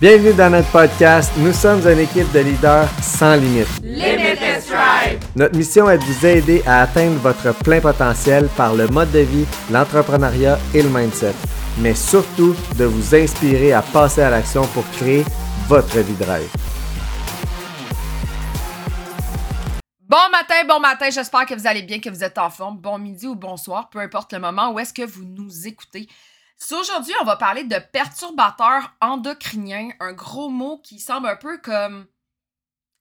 Bienvenue dans notre podcast. Nous sommes une équipe de leaders sans limite. Limitless Drive. Notre mission est de vous aider à atteindre votre plein potentiel par le mode de vie, l'entrepreneuriat et le mindset. Mais surtout, de vous inspirer à passer à l'action pour créer votre vie de rêve. Bon matin, bon matin, j'espère que vous allez bien, que vous êtes en forme. Bon midi ou bonsoir, peu importe le moment où est-ce que vous nous écoutez. Aujourd'hui, on va parler de perturbateurs endocriniens, un gros mot qui semble un peu comme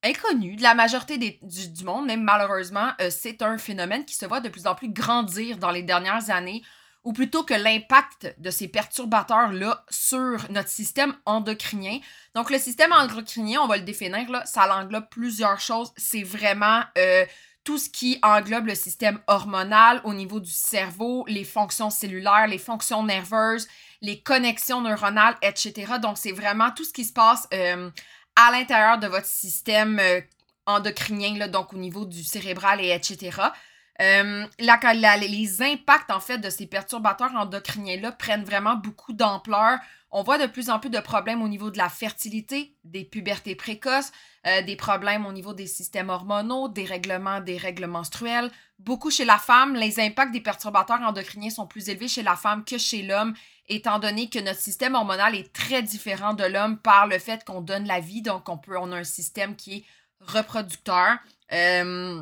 inconnu de la majorité du, monde, même malheureusement, euh, c'est un phénomène qui se voit de plus en plus grandir dans les dernières années, ou plutôt que l'impact de ces perturbateurs-là sur notre système endocrinien. Donc, le système endocrinien, on va le définir, là, ça englobe plusieurs choses. C'est vraiment euh, tout ce qui englobe le système hormonal au niveau du cerveau, les fonctions cellulaires, les fonctions nerveuses, les connexions neuronales, etc. Donc, c'est vraiment tout ce qui se passe euh, à l'intérieur de votre système euh, endocrinien, donc au niveau du cérébral et etc. Euh, les impacts, en fait, de ces perturbateurs endocriniens-là prennent vraiment beaucoup d'ampleur. On voit de plus en plus de problèmes au niveau de la fertilité, des pubertés précoces, euh, des problèmes au niveau des systèmes hormonaux, des règlements, des règles menstruelles. Beaucoup chez la femme, les impacts des perturbateurs endocriniens sont plus élevés chez la femme que chez l'homme, étant donné que notre système hormonal est très différent de l'homme par le fait qu'on donne la vie, donc on, peut, on a un système qui est reproducteur. Euh,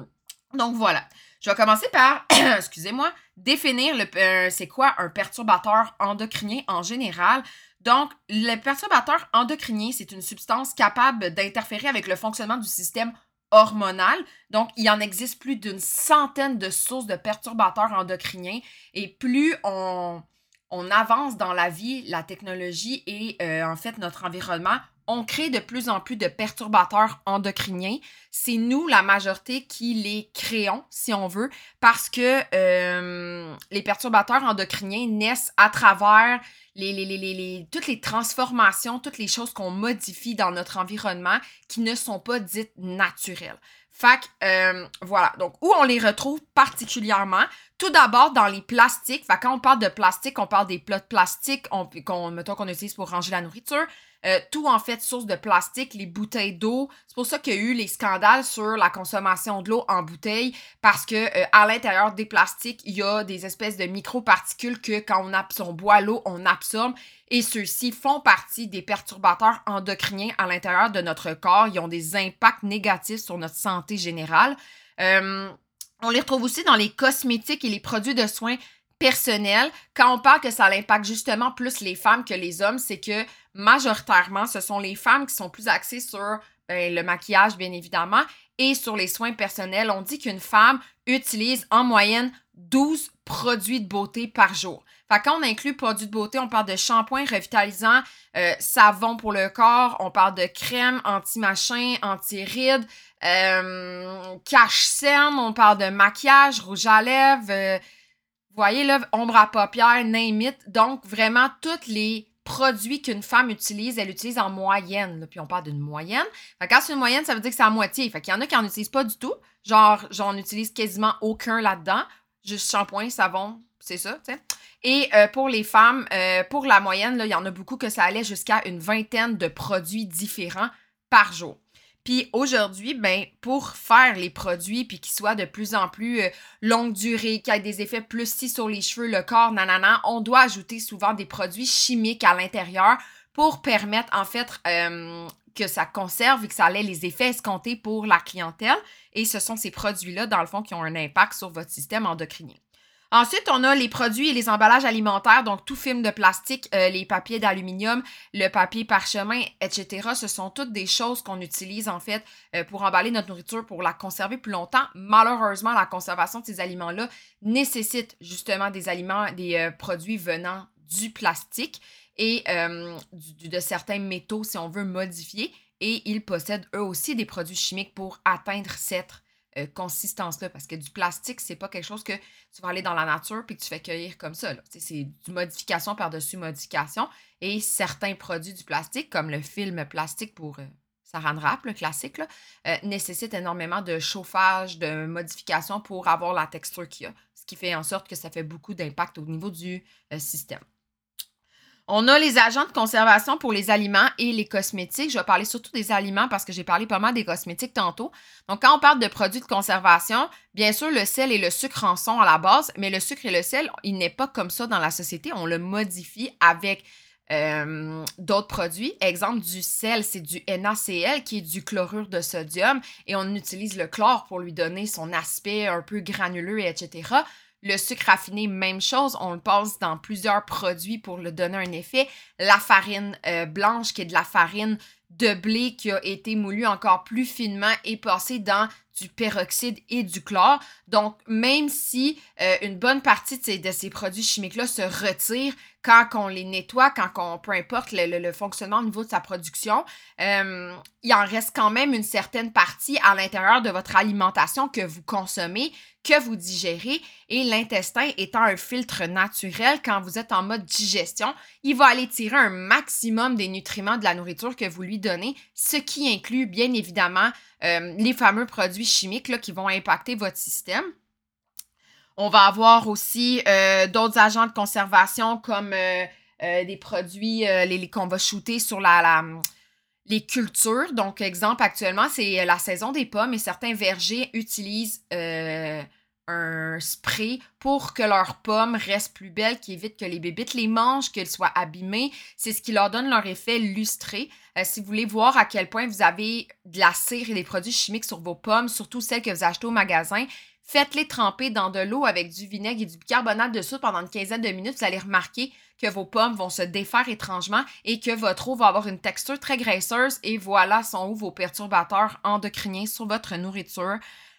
donc voilà. Je vais commencer par, excusez-moi, définir euh, c'est quoi un perturbateur endocrinien en général. Donc, le perturbateur endocrinien, c'est une substance capable d'interférer avec le fonctionnement du système hormonal. Donc, il en existe plus d'une centaine de sources de perturbateurs endocriniens. Et plus on, avance dans la vie, la technologie et euh, en fait notre environnement, on crée de plus en plus de perturbateurs endocriniens. C'est nous, la majorité, qui les créons, si on veut, parce que euh, les perturbateurs endocriniens naissent à travers les, les, les, toutes les transformations, toutes les choses qu'on modifie dans notre environnement qui ne sont pas dites naturelles. Que, euh, voilà. Donc, où on les retrouve particulièrement? Tout d'abord, dans les plastiques. Fait quand on parle de plastique, on parle des plats de plastique, mettons qu'on utilise pour ranger la nourriture. Euh, tout en fait source de plastique, les bouteilles d'eau. C'est pour ça qu'il y a eu les scandales sur la consommation de l'eau en bouteille parce que euh, à l'intérieur des plastiques, il y a des espèces de microparticules que quand on, boit l'eau, on absorbe et ceux-ci font partie des perturbateurs endocriniens à l'intérieur de notre corps. Ils ont des impacts négatifs sur notre santé générale. Euh, on les retrouve aussi dans les cosmétiques et les produits de soins personnels. Quand on parle que ça impacte justement plus les femmes que les hommes, c'est que majoritairement, ce sont les femmes qui sont plus axées sur ben, le maquillage, bien évidemment, et sur les soins personnels. On dit qu'une femme utilise en moyenne 12 produits de beauté par jour. Fait quand on inclut produits de beauté, on parle de shampoing revitalisant, euh, savon pour le corps, on parle de crème anti-machin, anti-rides, euh, cache-cerne, on parle de maquillage, rouge à lèvres, euh, vous voyez là, ombre à paupières, name. Donc, vraiment, tous les produits qu'une femme utilise, elle utilise en moyenne. puis on parle d'une moyenne. Quand c'est une moyenne, ça veut dire que c'est à moitié. Fait qu'il y en a qui n'en utilisent pas du tout. Genre, j'en utilise quasiment aucun là-dedans. Juste shampoing, savon, c'est ça, tu sais. Et euh, pour les femmes, euh, pour la moyenne, il y en a beaucoup que ça allait jusqu'à une vingtaine de produits différents par jour. Puis aujourd'hui, ben, pour faire les produits puis qu'ils soient de plus en plus euh, longue durée, qu'ils aient des effets plus si sur les cheveux, le corps, nanana, on doit ajouter souvent des produits chimiques à l'intérieur pour permettre en fait euh, que ça conserve et que ça ait les effets escomptés pour la clientèle. Et ce sont ces produits-là, dans le fond, qui ont un impact sur votre système endocrinien. Ensuite, on a les produits et les emballages alimentaires, donc tout film de plastique, euh, les papiers d'aluminium, le papier parchemin, etc. Ce sont toutes des choses qu'on utilise en fait euh, pour emballer notre nourriture, pour la conserver plus longtemps. Malheureusement, la conservation de ces aliments-là nécessite justement des aliments, des euh, produits venant du plastique et de certains métaux si on veut modifier. Et ils possèdent eux aussi des produits chimiques pour atteindre cette euh, consistance-là. Parce que du plastique, c'est pas quelque chose que tu vas aller dans la nature puis que tu fais cueillir comme ça. C'est du modification par-dessus modification. Et certains produits du plastique, comme le film plastique pour euh, Saran Wrap, le classique, euh, nécessitent énormément de chauffage, de modification pour avoir la texture qu'il y a. Ce qui fait en sorte que ça fait beaucoup d'impact au niveau du système. On a les agents de conservation pour les aliments et les cosmétiques. Je vais parler surtout des aliments parce que j'ai parlé pas mal des cosmétiques tantôt. Donc, quand on parle de produits de conservation, bien sûr, le sel et le sucre en sont à la base, mais le sucre et le sel, il n'est pas comme ça dans la société. On le modifie avec euh, d'autres produits. Exemple du sel, c'est du NaCl qui est du chlorure de sodium et on utilise le chlore pour lui donner son aspect un peu granuleux, etc. Le sucre raffiné, même chose, on le passe dans plusieurs produits pour le donner un effet. La farine euh, blanche, qui est de la farine de blé qui a été moulue encore plus finement et passée dans du peroxyde et du chlore. Donc, même si euh, une bonne partie de ces, de ces produits chimiques-là se retirent quand on les nettoie, quand on, peu importe le, fonctionnement au niveau de sa production, euh, il en reste quand même une certaine partie à l'intérieur de votre alimentation que vous consommez, que vous digérez. Et l'intestin étant un filtre naturel, quand vous êtes en mode digestion, il va aller tirer un maximum des nutriments de la nourriture que vous lui donnez, ce qui inclut bien évidemment euh, les fameux produits chimiques qui vont impacter votre système. On va avoir aussi euh, d'autres agents de conservation comme euh, des produits les, qu'on va shooter sur la, les cultures. Donc, exemple, actuellement, c'est la saison des pommes et certains vergers utilisent un spray pour que leurs pommes restent plus belles, qui évite que les bébites les mangent, qu'elles soient abîmées. C'est ce qui leur donne leur effet lustré. Euh, si vous voulez voir à quel point vous avez de la cire et des produits chimiques sur vos pommes, surtout celles que vous achetez au magasin, faites-les tremper dans de l'eau avec du vinaigre et du bicarbonate de soude pendant une quinzaine de minutes. Vous allez remarquer que vos pommes vont se défaire étrangement et que votre eau va avoir une texture très graisseuse. Et voilà sont où vos perturbateurs endocriniens sur votre nourriture.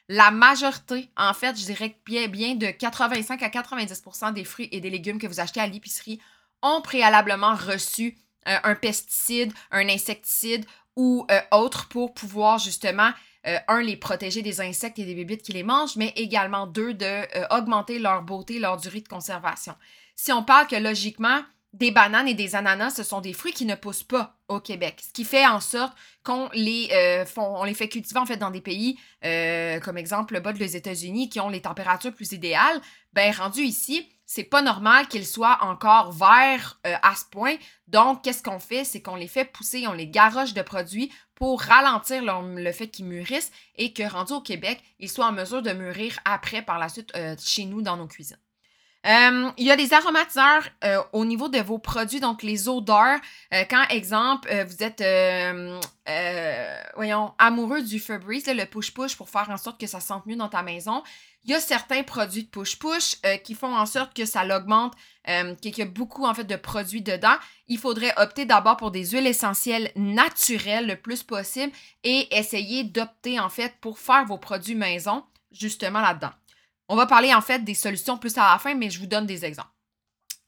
La majorité, en fait, je dirais bien, bien de 85 à 90% des fruits et des légumes que vous achetez à l'épicerie ont préalablement reçu euh, un pesticide, un insecticide ou euh, autre pour pouvoir justement, euh, un, les protéger des insectes et des bébites qui les mangent, mais également deux, de augmenter leur beauté, leur durée de conservation. Si on parle que logiquement, des bananes et des ananas, ce sont des fruits qui ne poussent pas au Québec, ce qui fait en sorte qu'on les, euh, fait cultiver en fait dans des pays, euh, comme exemple le bas des États-Unis, qui ont les températures plus idéales. Ben rendu ici, c'est pas normal qu'ils soient encore verts euh, à ce point. Donc, qu'est-ce qu'on fait, c'est qu'on les fait pousser, on les garoche de produits pour ralentir le fait qu'ils mûrissent et que rendu au Québec, ils soient en mesure de mûrir après par la suite chez nous dans nos cuisines. Euh, il y a des aromatiseurs euh, au niveau de vos produits, donc les odeurs. Euh, quand, exemple, vous êtes, voyons, amoureux du Febreze, le push-push pour faire en sorte que ça sente mieux dans ta maison, il y a certains produits de push-push qui font en sorte que ça l'augmente, qu'il y a beaucoup, en fait, de produits dedans. Il faudrait opter d'abord pour des huiles essentielles naturelles le plus possible et essayer d'opter, en fait, pour faire vos produits maison, justement là-dedans. On va parler en fait des solutions plus à la fin, mais je vous donne des exemples.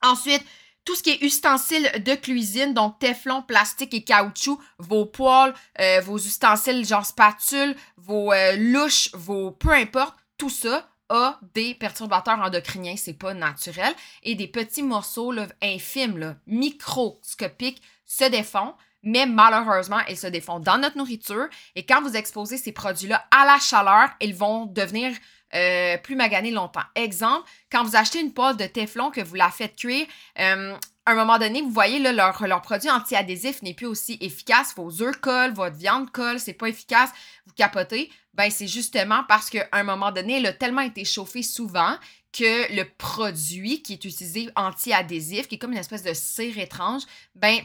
Ensuite, tout ce qui est ustensiles de cuisine, donc téflon, plastique et caoutchouc, vos poêles, euh, vos ustensiles genre spatule, vos euh, louches, vos peu importe, tout ça a des perturbateurs endocriniens, c'est pas naturel, et des petits morceaux infimes, microscopiques, se défont, mais malheureusement, ils se défont dans notre nourriture, et quand vous exposez ces produits-là à la chaleur, ils vont devenir euh, plus magané longtemps. Exemple, quand vous achetez une pâte de Teflon que vous la faites cuire, euh, à un moment donné, vous voyez là, leur, leur produit anti-adhésif n'est plus aussi efficace. Vos œufs collent, votre viande colle, c'est pas efficace, vous capotez. Ben, c'est justement parce qu'à un moment donné, elle a tellement été chauffé souvent que le produit qui est utilisé anti-adhésif, qui est comme une espèce de cire étrange, ben,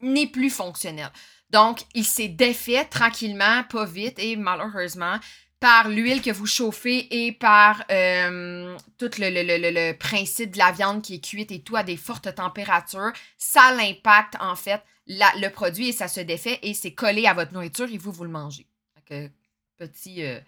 n'est plus fonctionnel. Donc, il s'est défait tranquillement, pas vite, et malheureusement, par l'huile que vous chauffez et par euh, tout le, principe de la viande qui est cuite et tout à des fortes températures, ça l'impacte en fait le produit et ça se défait et c'est collé à votre nourriture et vous, vous le mangez. petit, euh,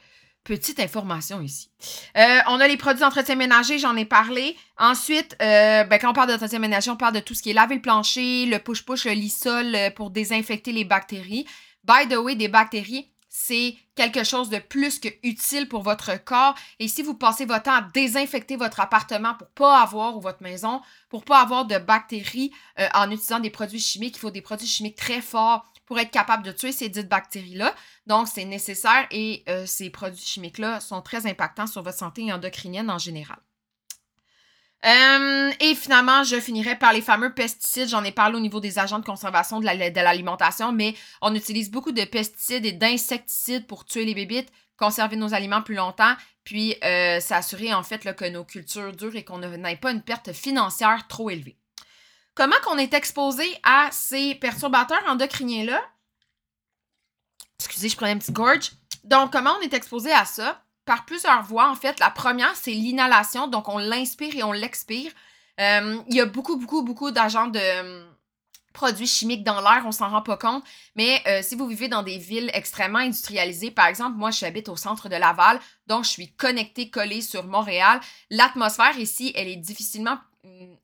petite information ici. Euh, on a les produits d'entretien ménager, j'en ai parlé. Ensuite, ben, quand on parle d'entretien ménager, on parle de tout ce qui est laver le plancher, le push-push, le lissol pour désinfecter les bactéries. By the way, des bactéries, c'est quelque chose de plus que utile pour votre corps. Et si vous passez votre temps à désinfecter votre appartement pour pas avoir ou votre maison, pour pas avoir de bactéries euh, en utilisant des produits chimiques, il faut des produits chimiques très forts pour être capable de tuer ces dites bactéries-là. Donc, c'est nécessaire et euh, ces produits chimiques-là sont très impactants sur votre santé endocrinienne en général. Euh, et finalement, je finirai par les fameux pesticides. J'en ai parlé au niveau des agents de conservation de l'alimentation, mais on utilise beaucoup de pesticides et d'insecticides pour tuer les bébites, conserver nos aliments plus longtemps, puis euh, s'assurer en fait que nos cultures durent et qu'on n'ait pas une perte financière trop élevée. Comment qu'on est exposé à ces perturbateurs endocriniens-là? Excusez, je prenais un petit gorge. Donc, comment on est exposé à ça? Par plusieurs voies, en fait. La première, c'est l'inhalation. Donc, on l'inspire et on l'expire. Euh, il y a beaucoup, beaucoup, beaucoup d'agents de euh, produits chimiques dans l'air, on s'en rend pas compte. Mais euh, si vous vivez dans des villes extrêmement industrialisées, par exemple, moi, je habite au centre de Laval, donc je suis connectée, collée sur Montréal. L'atmosphère ici, elle est difficilement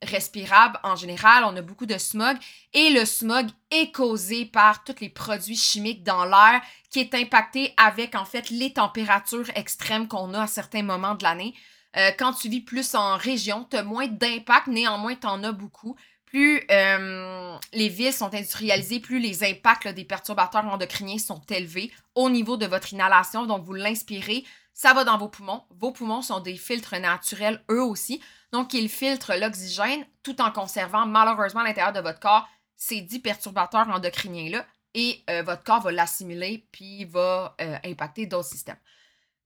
respirable en général. On a beaucoup de smog et le smog est causé par tous les produits chimiques dans l'air qui est impacté avec en fait les températures extrêmes qu'on a à certains moments de l'année. Euh, quand tu vis plus en région, tu as moins d'impact, néanmoins tu en as beaucoup. Plus euh, les villes sont industrialisées, plus les impacts des perturbateurs endocriniens sont élevés au niveau de votre inhalation. Donc, vous l'inspirez, ça va dans vos poumons. Vos poumons sont des filtres naturels, eux aussi. Donc, ils filtrent l'oxygène tout en conservant malheureusement à l'intérieur de votre corps ces dix perturbateurs endocriniens-là et euh, votre corps va l'assimiler puis va euh, impacter d'autres systèmes.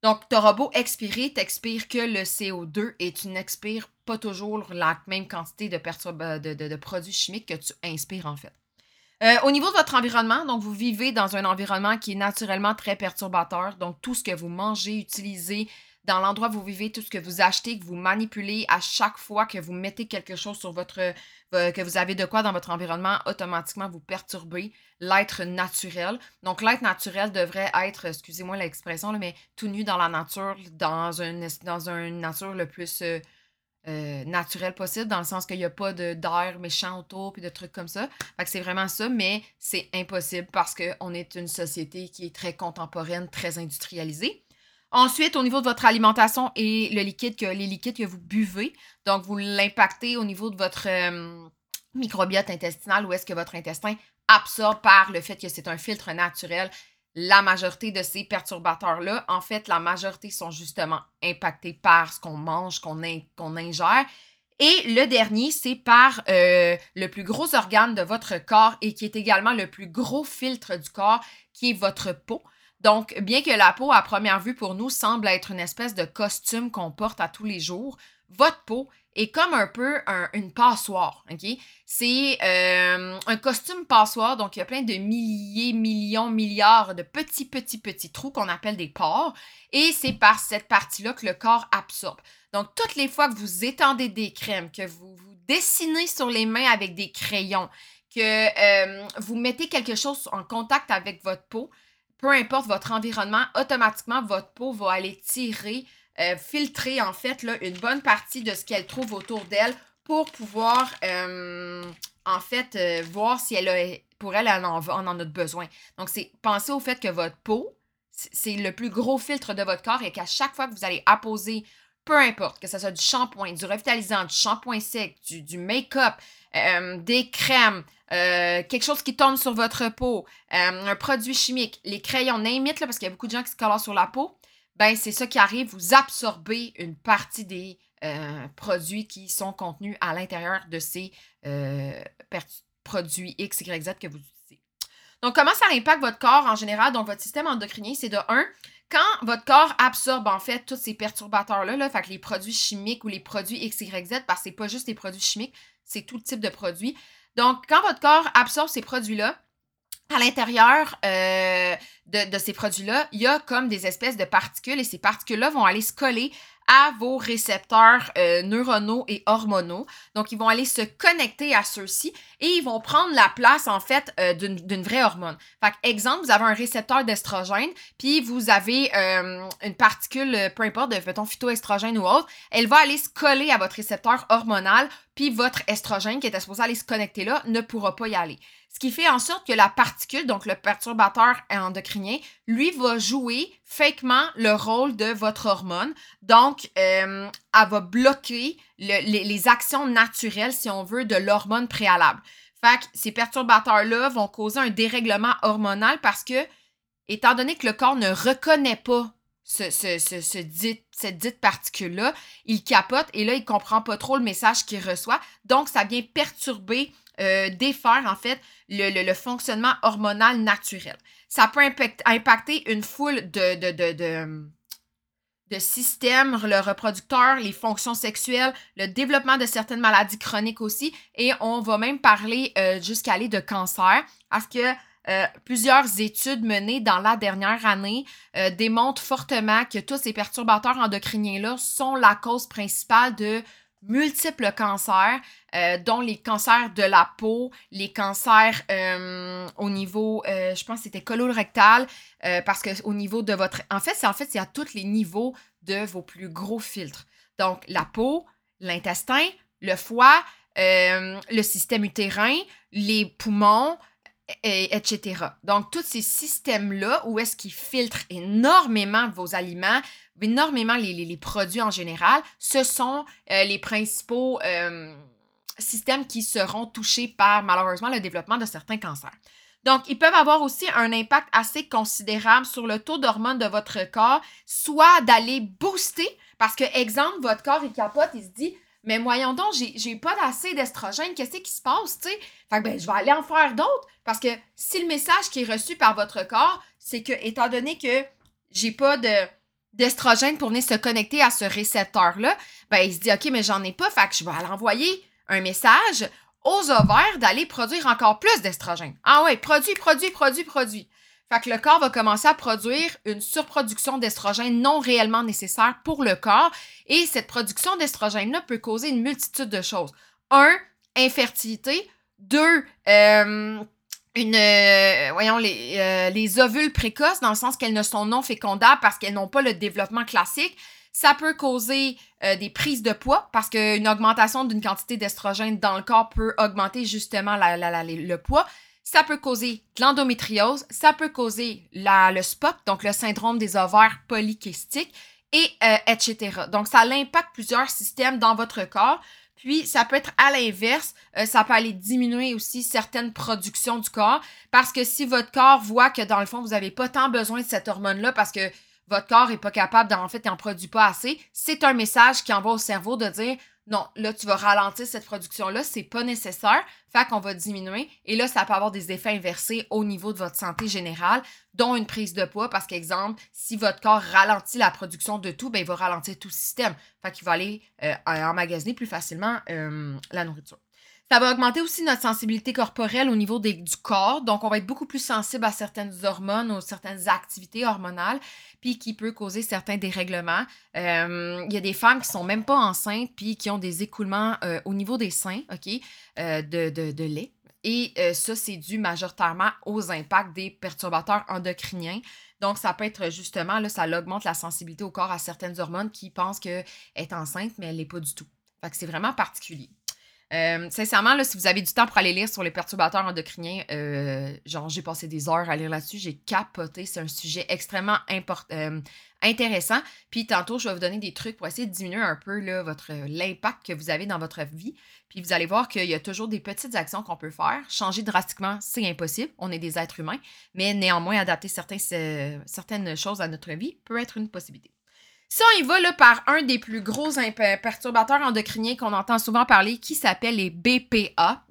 Donc, beau expirer, tu expires que le CO2 et tu n'expires pas toujours la même quantité de, de, produits chimiques que tu inspires en fait. Euh, au niveau de votre environnement, donc vous vivez dans un environnement qui est naturellement très perturbateur. Donc, tout ce que vous mangez, utilisez, dans l'endroit où vous vivez, tout ce que vous achetez, que vous manipulez à chaque fois que vous mettez quelque chose sur votre. Que vous avez de quoi dans votre environnement, automatiquement vous perturbez l'être naturel. Donc, l'être naturel devrait être, excusez-moi l'expression, mais tout nu dans la nature, dans une, dans une nature le plus. Euh, euh, naturel possible, dans le sens qu'il n'y a pas d'air méchant autour puis de trucs comme ça. Fait c'est vraiment ça, mais c'est impossible parce qu'on est une société qui est très contemporaine, très industrialisée. Ensuite, au niveau de votre alimentation et le liquide que, les liquides que vous buvez, donc vous l'impactez au niveau de votre euh, microbiote intestinal, où est-ce que votre intestin absorbe par le fait que c'est un filtre naturel la majorité de ces perturbateurs-là. En fait, la majorité sont justement impactés par ce qu'on mange, qu'on ingère. Et le dernier, c'est par euh, le plus gros organe de votre corps et qui est également le plus gros filtre du corps, qui est votre peau. Donc, bien que la peau, à première vue, pour nous, semble être une espèce de costume qu'on porte à tous les jours, votre peau est comme un peu une passoire? C'est euh, un costume passoire, donc il y a plein de milliers, millions, milliards de petits, petits, petits trous qu'on appelle des pores, et c'est par cette partie-là que le corps absorbe. Donc, toutes les fois que vous étendez des crèmes, que vous vous dessinez sur les mains avec des crayons, que euh, vous mettez quelque chose en contact avec votre peau, peu importe votre environnement, automatiquement, votre peau va aller tirer, euh, filtrer en fait là, une bonne partie de ce qu'elle trouve autour d'elle pour pouvoir euh, en fait euh, voir si elle a, pour elle, elle en, en, a besoin. Donc, c'est penser au fait que votre peau, c'est le plus gros filtre de votre corps et qu'à chaque fois que vous allez apposer, peu importe, que ce soit du shampoing, du revitalisant, du shampoing sec, du, du make-up, des crèmes, quelque chose qui tombe sur votre peau, un produit chimique, les crayons, là, parce qu'il y a beaucoup de gens qui se colorent sur la peau, ben c'est ça qui arrive, vous absorbez une partie des euh, produits qui sont contenus à l'intérieur de ces produits X, Y, Z que vous utilisez. Donc, comment ça impacte votre corps en général? Donc, votre système endocrinien, c'est de 1, quand votre corps absorbe en fait tous ces perturbateurs-là, là, fait que les produits chimiques ou les produits X, Y, Z, parce que c'est pas juste les produits chimiques, c'est tout type de produits, donc, quand votre corps absorbe ces produits-là, à l'intérieur euh, de, ces produits-là, il y a comme des espèces de particules et ces particules-là vont aller se coller à vos récepteurs euh, neuronaux et hormonaux. Donc, ils vont aller se connecter à ceux-ci et ils vont prendre la place, en fait, euh, d'une vraie hormone. Fait exemple, vous avez un récepteur d'estrogène, puis vous avez une particule, peu importe, de, mettons, phytoestrogène ou autre, elle va aller se coller à votre récepteur hormonal, puis votre estrogène qui était supposé aller se connecter là ne pourra pas y aller. Ce qui fait en sorte que la particule, donc le perturbateur endocrinien, lui va jouer fakement le rôle de votre hormone. Donc, euh, elle va bloquer les, actions naturelles, si on veut, de l'hormone préalable. Fait que ces perturbateurs-là vont causer un dérèglement hormonal parce que, étant donné que le corps ne reconnaît pas ce, cette dite particule-là, il capote et là, il comprend pas trop le message qu'il reçoit. Donc, ça vient perturber, euh, défaire en fait le, fonctionnement hormonal naturel. Ça peut impacter une foule de, de, de, le reproducteur, les fonctions sexuelles, le développement de certaines maladies chroniques aussi. Et on va même parler euh, jusqu'à aller de cancer parce que euh, plusieurs études menées dans la dernière année démontrent fortement que tous ces perturbateurs endocriniens-là sont la cause principale de multiples cancers, euh, dont les cancers de la peau, les cancers au niveau, je pense que c'était colorectal, parce que au niveau de votre... En fait, c'est en fait, c'est à tous les niveaux de vos plus gros filtres. Donc, la peau, l'intestin, le foie, le système utérin, les poumons, et, etc. Donc, tous ces systèmes-là, où est-ce qu'ils filtrent énormément vos aliments, énormément les, produits en général, ce sont euh, les principaux euh, systèmes qui seront touchés par, malheureusement, le développement de certains cancers. Donc, ils peuvent avoir aussi un impact assez considérable sur le taux d'hormones de votre corps, soit d'aller booster, parce que, exemple, votre corps, il capote, il se dit, mais voyons donc, j'ai pas assez d'estrogène, qu'est-ce qui se passe, tu sais? Fait que ben, je vais aller en faire d'autres. Parce que si le message qui est reçu par votre corps, c'est que, étant donné que j'ai pas de d'estrogène pour venir se connecter à ce récepteur-là, ben, il se dit, OK, mais j'en ai pas, fait que je vais aller envoyer un message aux ovaires d'aller produire encore plus d'estrogène. Ah ouais, produit, produit, produit, produit. Fait que le corps va commencer à produire une surproduction d'estrogène non réellement nécessaire pour le corps. Et cette production d'estrogène-là peut causer une multitude de choses. Un, infertilité. Deux, euh, une, euh, voyons, les, euh, les ovules précoces, dans le sens qu'elles ne sont non fécondables parce qu'elles n'ont pas le développement classique. Ça peut causer des prises de poids parce qu'une augmentation d'une quantité d'estrogène dans le corps peut augmenter justement la, le poids. Ça peut causer l'endométriose, ça peut causer le SPOT, donc le syndrome des ovaires polykystiques, et euh, etc. Donc, ça impacte plusieurs systèmes dans votre corps. Puis, ça peut être à l'inverse, euh, ça peut aller diminuer aussi certaines productions du corps. Parce que si votre corps voit que dans le fond, vous n'avez pas tant besoin de cette hormone-là parce que votre corps n'est pas capable, d'en fait, n'en produit pas assez, c'est un message qui envoie au cerveau de dire non, là, tu vas ralentir cette production-là, c'est pas nécessaire, fait qu'on va diminuer. Et là, ça peut avoir des effets inversés au niveau de votre santé générale, dont une prise de poids, parce qu'exemple, si votre corps ralentit la production de tout, ben, il va ralentir tout le système. Fait qu'il va aller euh, emmagasiner plus facilement euh, la nourriture. Ça va augmenter aussi notre sensibilité corporelle au niveau du corps. Donc, on va être beaucoup plus sensible à certaines hormones ou certaines activités hormonales, puis qui peut causer certains dérèglements. Euh, il y a des femmes qui sont même pas enceintes, puis qui ont des écoulements euh, au niveau des seins, OK, euh, de, de, lait. Et ça, c'est dû majoritairement aux impacts des perturbateurs endocriniens. Donc, ça peut être justement, là, ça augmente la sensibilité au corps à certaines hormones qui pensent qu'elle est enceinte, mais elle l'est pas du tout. Fait que c'est vraiment particulier. Euh, sincèrement, là, si vous avez du temps pour aller lire sur les perturbateurs endocriniens, euh, genre j'ai passé des heures à lire là-dessus, j'ai capoté. C'est un sujet extrêmement euh, intéressant. Puis tantôt, je vais vous donner des trucs pour essayer de diminuer un peu votre l'impact que vous avez dans votre vie. Puis vous allez voir qu'il y a toujours des petites actions qu'on peut faire. Changer drastiquement, c'est impossible. On est des êtres humains. Mais néanmoins, adapter certains, certaines choses à notre vie peut être une possibilité. Si on y va par un des plus gros perturbateurs endocriniens qu'on entend souvent parler, qui s'appelle les BPA.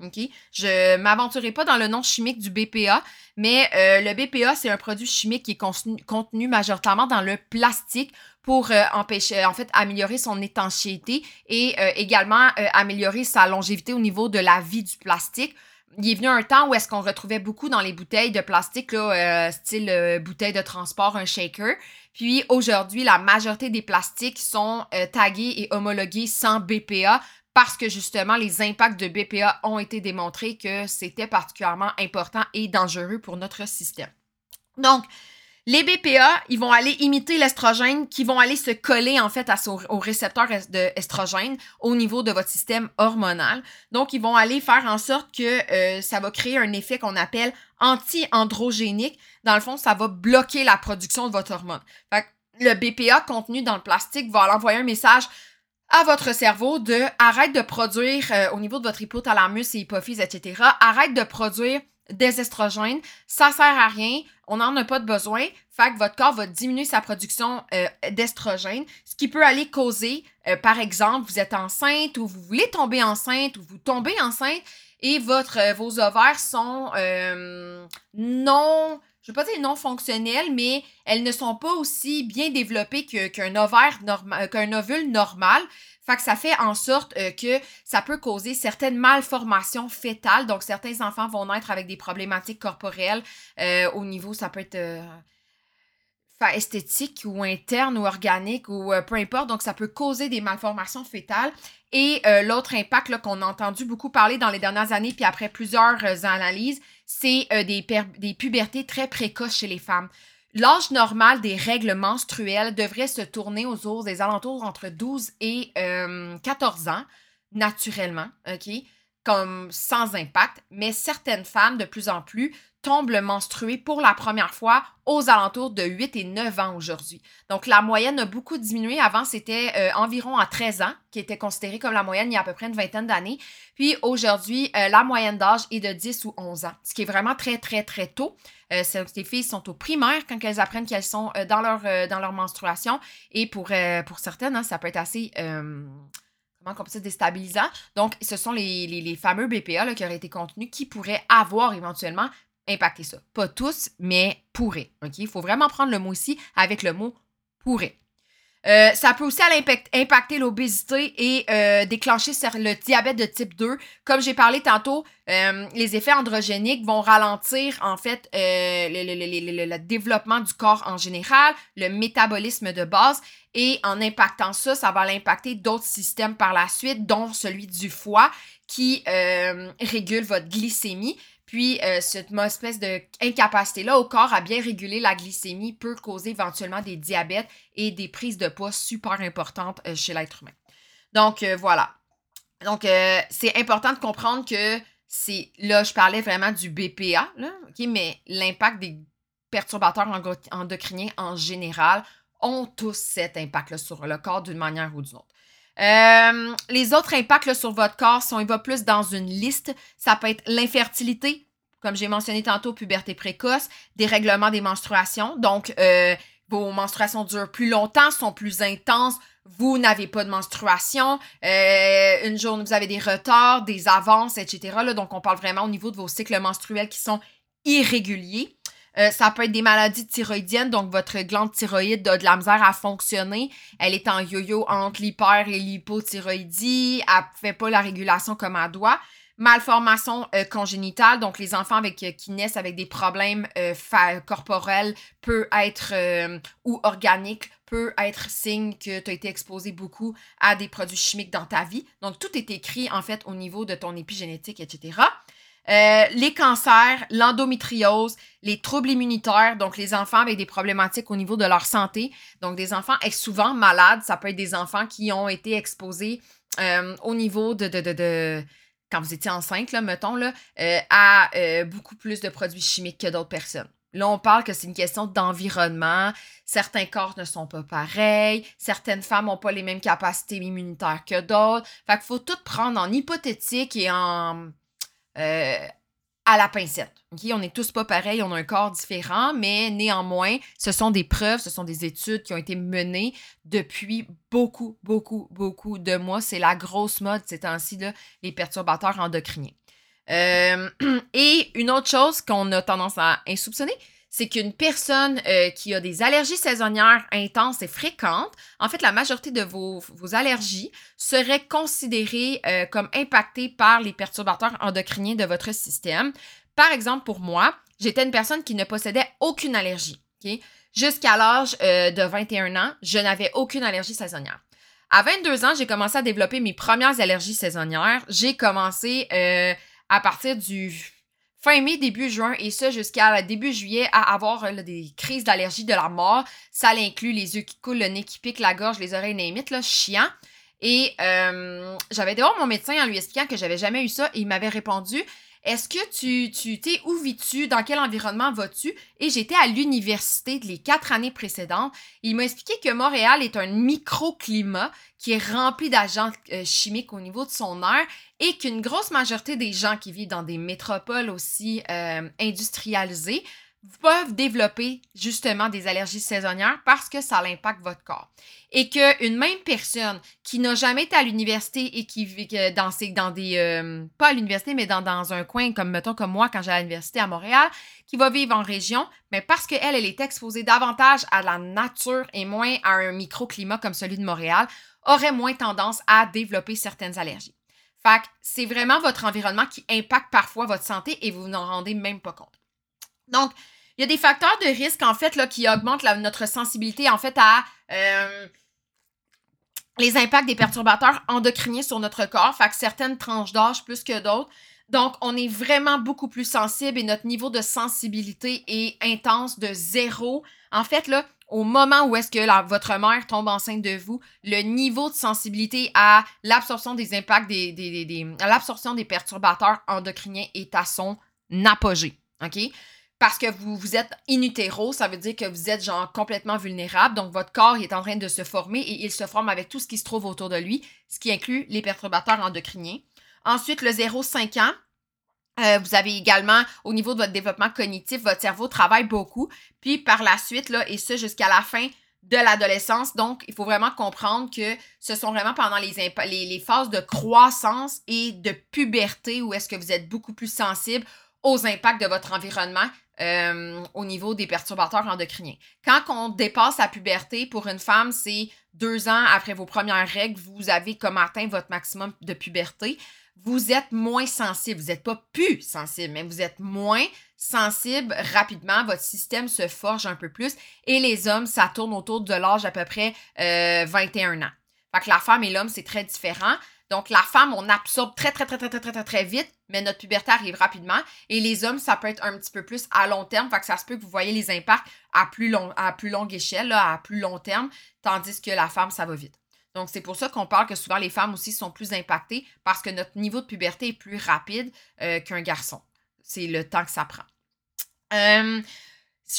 Je m'aventurerai pas dans le nom chimique du BPA, mais euh, le BPA, c'est un produit chimique qui est contenu, majoritairement dans le plastique pour euh, empêcher, en fait, améliorer son étanchéité et euh, également améliorer sa longévité au niveau de la vie du plastique il est venu un temps où est-ce qu'on retrouvait beaucoup dans les bouteilles de plastique, là, style bouteille de transport, un shaker. Puis aujourd'hui, la majorité des plastiques sont euh, tagués et homologués sans BPA parce que justement, les impacts de BPA ont été démontrés que c'était particulièrement important et dangereux pour notre système. Donc, les BPA, ils vont aller imiter l'estrogène, qui vont aller se coller en fait à au récepteur d'estrogène au niveau de votre système hormonal. Donc, ils vont aller faire en sorte que euh, ça va créer un effet qu'on appelle anti-androgénique. Dans le fond, ça va bloquer la production de votre hormone. Fait que le BPA contenu dans le plastique va envoyer un message à votre cerveau de arrête de produire euh, au niveau de votre hypothalamus et hypophyse, etc. Arrête de produire des estrogènes, ça sert à rien, on n'en a pas de besoin, fait que votre corps va diminuer sa production euh, d'estrogènes, ce qui peut aller causer, euh, par exemple, vous êtes enceinte ou vous voulez tomber enceinte ou vous tombez enceinte et euh, vos ovaires sont non, je ne veux pas dire non fonctionnels, mais elles ne sont pas aussi bien développées qu'un ovaire normal, qu'un ovule normal. Fait que ça fait en sorte euh, que ça peut causer certaines malformations fétales. Donc, certains enfants vont naître avec des problématiques corporelles euh, au niveau, ça peut être euh, esthétique ou interne ou organique ou peu importe. Donc, ça peut causer des malformations fétales. Et l'autre impact qu'on a entendu beaucoup parler dans les dernières années, puis après plusieurs analyses, c'est des, des pubertés très précoces chez les femmes. L'âge normal des règles menstruelles devrait se tourner aux alentours entre 12 et 14 euh, ans, naturellement, OK? Comme sans impact, mais certaines femmes, de plus en plus, tombent menstruées pour la première fois aux alentours de 8 et 9 ans aujourd'hui. Donc, la moyenne a beaucoup diminué. Avant, c'était euh, environ à 13 ans, qui était considéré comme la moyenne il y a à peu près une vingtaine d'années. Puis aujourd'hui, euh, la moyenne d'âge est de 10 ou 11 ans, ce qui est vraiment très, très, très tôt. Euh, les filles sont au primaire quand elles apprennent qu'elles sont euh, dans, leur, dans leur menstruation. Et pour, pour certaines, hein, ça peut être assez on peut déstabilisant. Donc, ce sont les, fameux BPA qui auraient été contenus qui pourraient avoir éventuellement impacté ça. Pas tous, mais pourraient. OK? Il faut vraiment prendre le mot ici avec le mot pourrait. Euh, ça peut aussi impacter l'obésité et euh, déclencher le diabète de type 2. Comme j'ai parlé tantôt, euh, les effets androgéniques vont ralentir en fait le, le, développement du corps en général, le métabolisme de base et en impactant ça, ça va l'impacter d'autres systèmes par la suite, dont celui du foie qui régule votre glycémie. Puis, euh, cette espèce d'incapacité-là au corps à bien réguler la glycémie peut causer éventuellement des diabètes et des prises de poids super importantes euh, chez l'être humain. Donc, euh, voilà. Donc, c'est important de comprendre que c'est, là, je parlais vraiment du BPA, là, mais l'impact des perturbateurs endocriniens en général ont tous cet impact-là sur le corps d'une manière ou d'une autre. Les autres impacts sur votre corps, si on plus dans une liste, ça peut être l'infertilité, comme j'ai mentionné tantôt, puberté précoce, dérèglement des menstruations. Donc, euh, vos menstruations durent plus longtemps, sont plus intenses. Vous n'avez pas de menstruation. Euh, une journée, vous avez des retards, des avances, etc. donc, on parle vraiment au niveau de vos cycles menstruels qui sont irréguliers. Euh, ça peut être des maladies thyroïdiennes, donc votre glande thyroïde a de la misère à fonctionner. Elle est en yo-yo entre l'hyper et l'hypothyroïdie. Elle fait pas la régulation comme elle doit malformation euh, congénitale, donc les enfants avec, euh, qui naissent avec des problèmes euh, corporels peut être ou organiques peut être signe que tu as été exposé beaucoup à des produits chimiques dans ta vie. Donc tout est écrit en fait au niveau de ton épigénétique, etc. les cancers, l'endométriose, les troubles immunitaires, donc les enfants avec des problématiques au niveau de leur santé, donc des enfants souvent malades, ça peut être des enfants qui ont été exposés au niveau de, de, quand vous étiez enceinte, là, mettons, là, euh, à euh, beaucoup plus de produits chimiques que d'autres personnes. Là, on parle que c'est une question d'environnement. Certains corps ne sont pas pareils. Certaines femmes n'ont pas les mêmes capacités immunitaires que d'autres. Fait qu'il faut tout prendre en hypothétique et en, euh, à la pincette. On n'est tous pas pareils, on a un corps différent, mais néanmoins, ce sont des preuves, ce sont des études qui ont été menées depuis beaucoup, beaucoup, beaucoup de mois. C'est la grosse mode ces temps-ci, les perturbateurs endocriniens. Euh, et une autre chose qu'on a tendance à insoupçonner, c'est qu'une personne euh, qui a des allergies saisonnières intenses et fréquentes, en fait, la majorité de vos, allergies seraient considérées euh, comme impactées par les perturbateurs endocriniens de votre système. Par exemple, pour moi, j'étais une personne qui ne possédait aucune allergie. Jusqu'à l'âge euh, de 21 ans, je n'avais aucune allergie saisonnière. À 22 ans, j'ai commencé à développer mes premières allergies saisonnières. J'ai commencé à partir du fin mai, début juin, et ça jusqu'à début juillet, à avoir euh, des crises d'allergie de la mort. Ça inclut les yeux qui coulent, le nez qui pique, la gorge, les oreilles némites, là, chiant. Et euh, j'avais dehors mon médecin en lui expliquant que j'avais jamais eu ça, et il m'avait répondu Est-ce que tu, t'es où vis-tu? Dans quel environnement vas-tu? Et j'étais à l'université les quatre années précédentes. Il m'a expliqué que Montréal est un microclimat qui est rempli d'agents euh, chimiques au niveau de son air et qu'une grosse majorité des gens qui vivent dans des métropoles aussi euh, industrialisées peuvent développer justement des allergies saisonnières parce que ça impacte votre corps. Et qu'une même personne qui n'a jamais été à l'université et qui vit dans, dans des... Euh, pas à l'université, mais dans, dans, un coin comme, mettons, comme moi quand j'ai à l'université à Montréal, qui va vivre en région, mais parce qu'elle, elle est exposée davantage à la nature et moins à un microclimat comme celui de Montréal, aurait moins tendance à développer certaines allergies. Fait que c'est vraiment votre environnement qui impacte parfois votre santé et vous n'en rendez même pas compte. Donc, il y a des facteurs de risque, en fait, là, qui augmentent notre sensibilité, en fait, à euh, les impacts des perturbateurs endocriniens sur notre corps. Fait que certaines tranches d'âge plus que d'autres. Donc, on est vraiment beaucoup plus sensible et notre niveau de sensibilité est intense de zéro. En fait, là, au moment où est-ce que votre mère tombe enceinte de vous, le niveau de sensibilité à l'absorption des impacts des, des, des, l'absorption des perturbateurs endocriniens est à son apogée. OK? Parce que vous, vous êtes in utero, ça veut dire que vous êtes genre complètement vulnérable. Donc, votre corps est en train de se former et il se forme avec tout ce qui se trouve autour de lui, ce qui inclut les perturbateurs endocriniens. Ensuite, le 0-5 ans, euh, vous avez également, au niveau de votre développement cognitif, votre cerveau travaille beaucoup. Puis par la suite, là, et ce jusqu'à la fin de l'adolescence. Donc, il faut vraiment comprendre que ce sont vraiment pendant les phases de croissance et de puberté où est-ce que vous êtes beaucoup plus sensible aux impacts de votre environnement euh, au niveau des perturbateurs endocriniens. Quand on dépasse la puberté, pour une femme, c'est deux ans après vos premières règles, vous avez comme atteint votre maximum de puberté. Vous êtes moins sensible. Vous n'êtes pas plus sensible, mais vous êtes moins sensible rapidement. Votre système se forge un peu plus. Et les hommes, ça tourne autour de l'âge à peu près 21 euh, ans. Fait que la femme et l'homme, c'est très différent. Donc, la femme, on absorbe très, très, très, très, très, très, très, très vite, mais notre puberté arrive rapidement. Et les hommes, ça peut être un petit peu plus à long terme. Fait ça se peut que vous voyez les impacts à plus, long, à plus longue échelle, à plus long terme, tandis que la femme, ça va vite. Donc, c'est pour ça qu'on parle que souvent les femmes aussi sont plus impactées parce que notre niveau de puberté est plus rapide euh, qu'un garçon. C'est le temps que ça prend. Euh,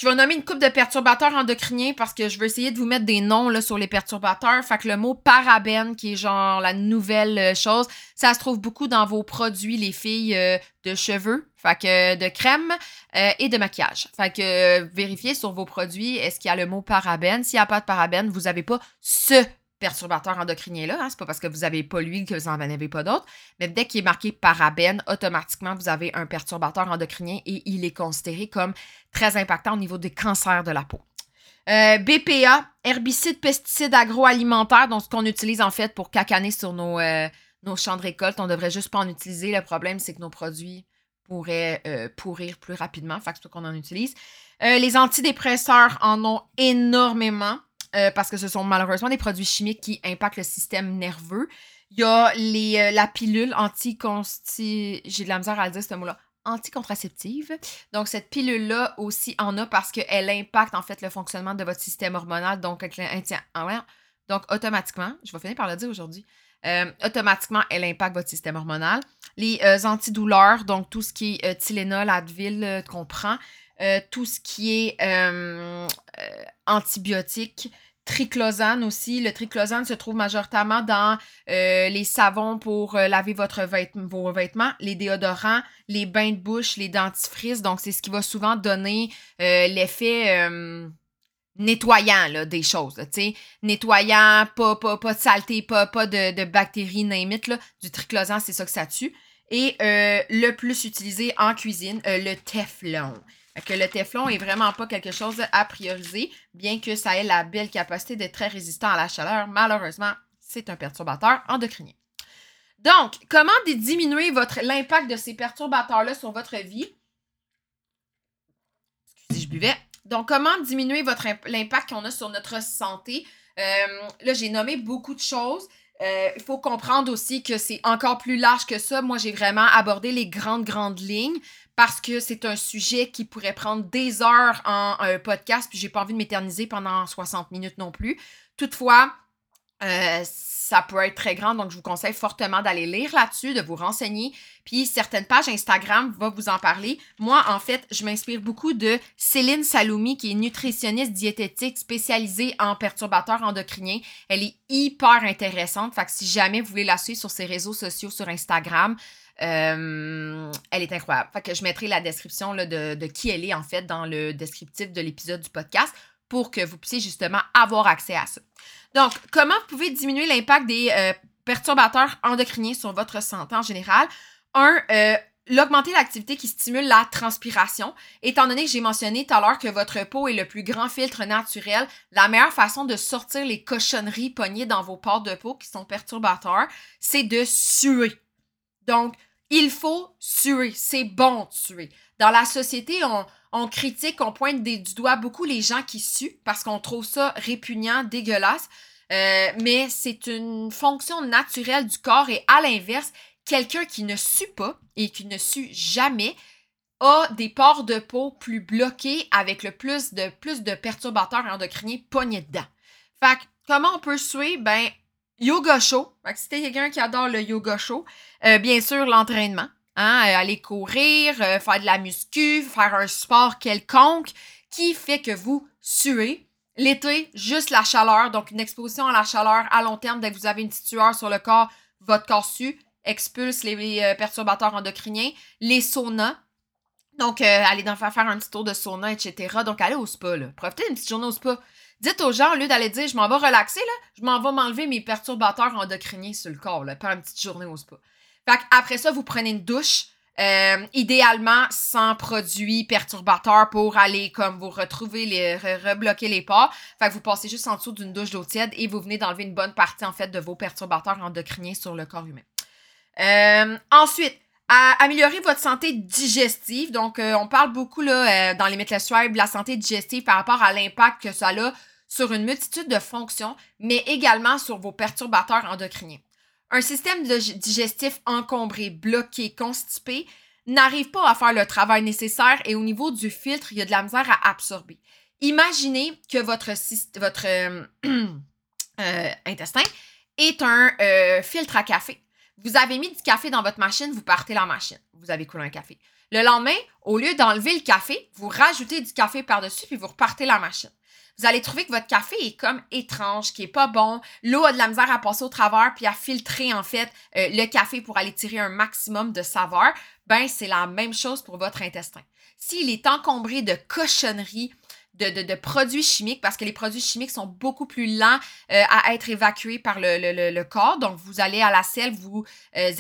je vais nommer une coupe de perturbateurs endocriniens parce que je veux essayer de vous mettre des noms là, sur les perturbateurs. Fait que le mot parabène, qui est genre la nouvelle euh, chose, ça se trouve beaucoup dans vos produits, les filles, euh, de cheveux, fait que de crème euh, et de maquillage. Fait que vérifiez sur vos produits, est-ce qu'il y a le mot parabène? S'il n'y a pas de parabène, vous n'avez pas ce perturbateur endocrinien là. Hein. C'est pas parce que vous n'avez pas l'huile que vous n'en avez pas d'autres. Mais dès qu'il est marqué parabène, automatiquement, vous avez un perturbateur endocrinien et il est considéré comme très impactant au niveau des cancers de la peau. Euh, BPA, herbicides, pesticides agroalimentaires, donc ce qu'on utilise en fait pour cacaner sur nos, euh, nos champs de récolte. On devrait juste pas en utiliser. Le problème, c'est que nos produits pourraient euh, pourrir plus rapidement. Fait que qu'on en utilise. les antidépresseurs en ont énormément. Euh, parce que ce sont malheureusement des produits chimiques qui impactent le système nerveux. Il y a les, euh, la pilule anti-consti... J'ai de la misère à le dire ce mot-là. Anticontraceptive. Donc, cette pilule-là aussi en a parce qu'elle impacte en fait le fonctionnement de votre système hormonal. Donc, ah automatiquement, je vais finir par le dire aujourd'hui, euh, automatiquement, elle impacte votre système hormonal. Les antidouleurs, donc tout ce qui est Tylenol, Advil qu'on prend, tout ce qui est antibiotiques, triclosane aussi. Le triclosane se trouve majoritairement dans euh, les savons pour euh, laver vos vêtements, les déodorants, les bains de bouche, les dentifrices. Donc, c'est ce qui va souvent donner euh, l'effet nettoyant des choses. nettoyant, pas, pas, pas de saleté, pas, pas de, bactéries, n'importe là. Du triclosan, c'est ça que ça tue. Et le plus utilisé en cuisine, le Teflon que le Teflon est vraiment pas quelque chose à prioriser, bien que ça ait la belle capacité d'être très résistant à la chaleur. Malheureusement, c'est un perturbateur endocrinien. Donc, comment diminuer l'impact de ces perturbateurs-là sur votre vie? Excusez, je buvais. Donc, comment diminuer l'impact qu'on a sur notre santé? Euh, là, j'ai nommé beaucoup de choses. Euh, il faut comprendre aussi que c'est encore plus large que ça. Moi, j'ai vraiment abordé les grandes, grandes lignes parce que c'est un sujet qui pourrait prendre des heures en un podcast, puis j'ai pas envie de m'éterniser pendant 60 minutes non plus. Toutefois, Euh, ça peut être très grand, donc je vous conseille fortement d'aller lire là-dessus, de vous renseigner. Puis certaines pages Instagram vont vous en parler. Moi, en fait, je m'inspire beaucoup de Céline Saloumi, qui est nutritionniste diététique spécialisée en perturbateurs endocriniens. Elle est hyper intéressante. Fait que si jamais vous voulez la suivre sur ses réseaux sociaux, sur Instagram, euh, elle est incroyable. Fait que je mettrai la description de, qui elle est, en fait, dans le descriptif de l'épisode du podcast pour que vous puissiez justement avoir accès à ça. Donc, comment vous pouvez diminuer l'impact des euh, perturbateurs endocriniens sur votre santé en général? Un, euh, l'augmenter l'activité qui stimule la transpiration. Étant donné que j'ai mentionné tout à l'heure que votre peau est le plus grand filtre naturel, la meilleure façon de sortir les cochonneries pognées dans vos pores de peau qui sont perturbateurs, c'est de suer. Donc, il faut suer. C'est bon de suer. Dans la société, on, critique, on pointe du doigt beaucoup les gens qui suent parce qu'on trouve ça répugnant, dégueulasse. Euh, mais c'est une fonction naturelle du corps et à l'inverse, quelqu'un qui ne sue pas et qui ne sue jamais a des pores de peau plus bloqués avec le plus de, plus de perturbateurs endocriniens pognés dedans. Fait comment on peut suer? Ben, yoga chaud. Fait que si t'es quelqu'un qui adore le yoga chaud, euh, bien sûr, l'entraînement. Hein, euh, aller courir, euh, faire de la muscu, faire un sport quelconque qui fait que vous suez. L'été, juste la chaleur, donc une exposition à la chaleur à long terme, dès que vous avez une petite sueur sur le corps, votre corps sue, expulse les, euh, perturbateurs endocriniens, les saunas. Donc, allez dans, faire, un petit tour de sauna, etc. Donc, allez au spa. Profitez d'une petite journée au spa. Dites aux gens, au lieu d'aller dire, je m'en vais relaxer, là, je m'en vais m'enlever mes perturbateurs endocriniens sur le corps, là, une petite journée au spa. Fait après ça, vous prenez une douche. Euh, idéalement sans produits perturbateurs pour aller comme vous retrouver les rebloquer les pores. Fait que vous passez juste en dessous d'une douche d'eau tiède et vous venez d'enlever une bonne partie en fait de vos perturbateurs endocriniens sur le corps humain. Euh, ensuite, améliorer votre santé digestive. Donc, euh, on parle beaucoup là, dans les méthodes de la santé digestive par rapport à l'impact que ça a sur une multitude de fonctions, mais également sur vos perturbateurs endocriniens. Un système digestif encombré, bloqué, constipé n'arrive pas à faire le travail nécessaire et au niveau du filtre, il y a de la misère à absorber. Imaginez que votre, votre euh, euh, intestin est un euh, filtre à café. Vous avez mis du café dans votre machine, vous partez la machine. Vous avez coulé un café. Le lendemain, au lieu d'enlever le café, vous rajoutez du café par-dessus puis vous repartez la machine vous allez trouver que votre café est comme étrange, qui est pas bon. L'eau a de la misère à passer au travers puis à filtrer en fait euh, le café pour aller tirer un maximum de saveur. Ben c'est la même chose pour votre intestin. S'il est encombré de cochonneries, de, produits chimiques parce que les produits chimiques sont beaucoup plus lents euh, à être évacués par le, corps. Donc, vous allez à la selle, vous euh,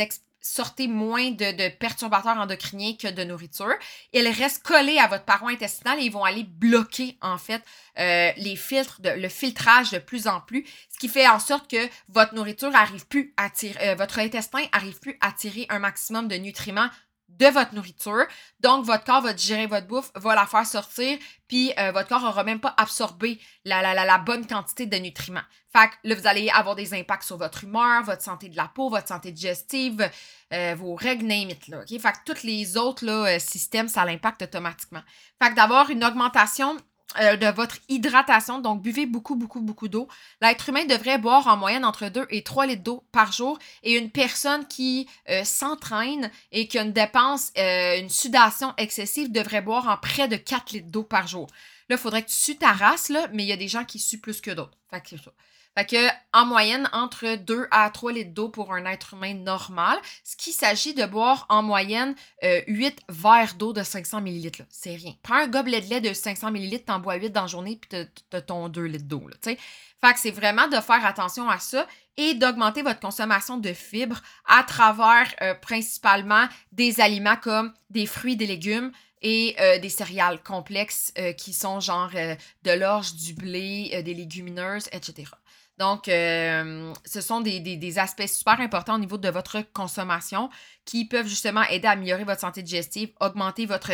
sortez moins de, perturbateurs endocriniens que de nourriture. Ils restent collés à votre paroi intestinale et ils vont aller bloquer, en fait, euh, les filtres, le filtrage de plus en plus, ce qui fait en sorte que votre nourriture arrive plus à tirer, euh, votre intestin arrive plus à tirer un maximum de nutriments de votre nourriture. Donc, votre corps va digérer votre bouffe, va la faire sortir, puis euh, votre corps n'aura même pas absorbé la, bonne quantité de nutriments. Fait que là, vous allez avoir des impacts sur votre humeur, votre santé de la peau, votre santé digestive, euh, vos règles, name it, là, Fait que tous les autres là, euh, systèmes, ça l'impacte automatiquement. Fait que d'avoir une augmentation euh, de votre hydratation. Donc, buvez beaucoup, beaucoup, beaucoup d'eau. L'être humain devrait boire en moyenne entre 2 et 3 litres d'eau par jour. Et une personne qui euh, s'entraîne et qui a une dépense, euh, une sudation excessive devrait boire en près de 4 litres d'eau par jour. Là, il faudrait que tu sues ta race, mais il y a des gens qui suent plus que d'autres. Fait que c'est ça. Fait que, en moyenne, entre 2 à 3 litres d'eau pour un être humain normal, ce qui s'agit de boire en moyenne 8 euh, verres d'eau de 500 ml. C'est rien. Prends un gobelet de lait de 500 ml, t'en bois 8 dans la journée, puis t'as ton 2 litres d'eau. Fait que c'est vraiment de faire attention à ça et d'augmenter votre consommation de fibres à travers euh, principalement des aliments comme des fruits, des légumes, et euh, des céréales complexes qui sont genre de l'orge, du blé, des légumineuses, etc. Donc, euh, ce sont des, aspects super importants au niveau de votre consommation qui peuvent justement aider à améliorer votre santé digestive, augmenter votre,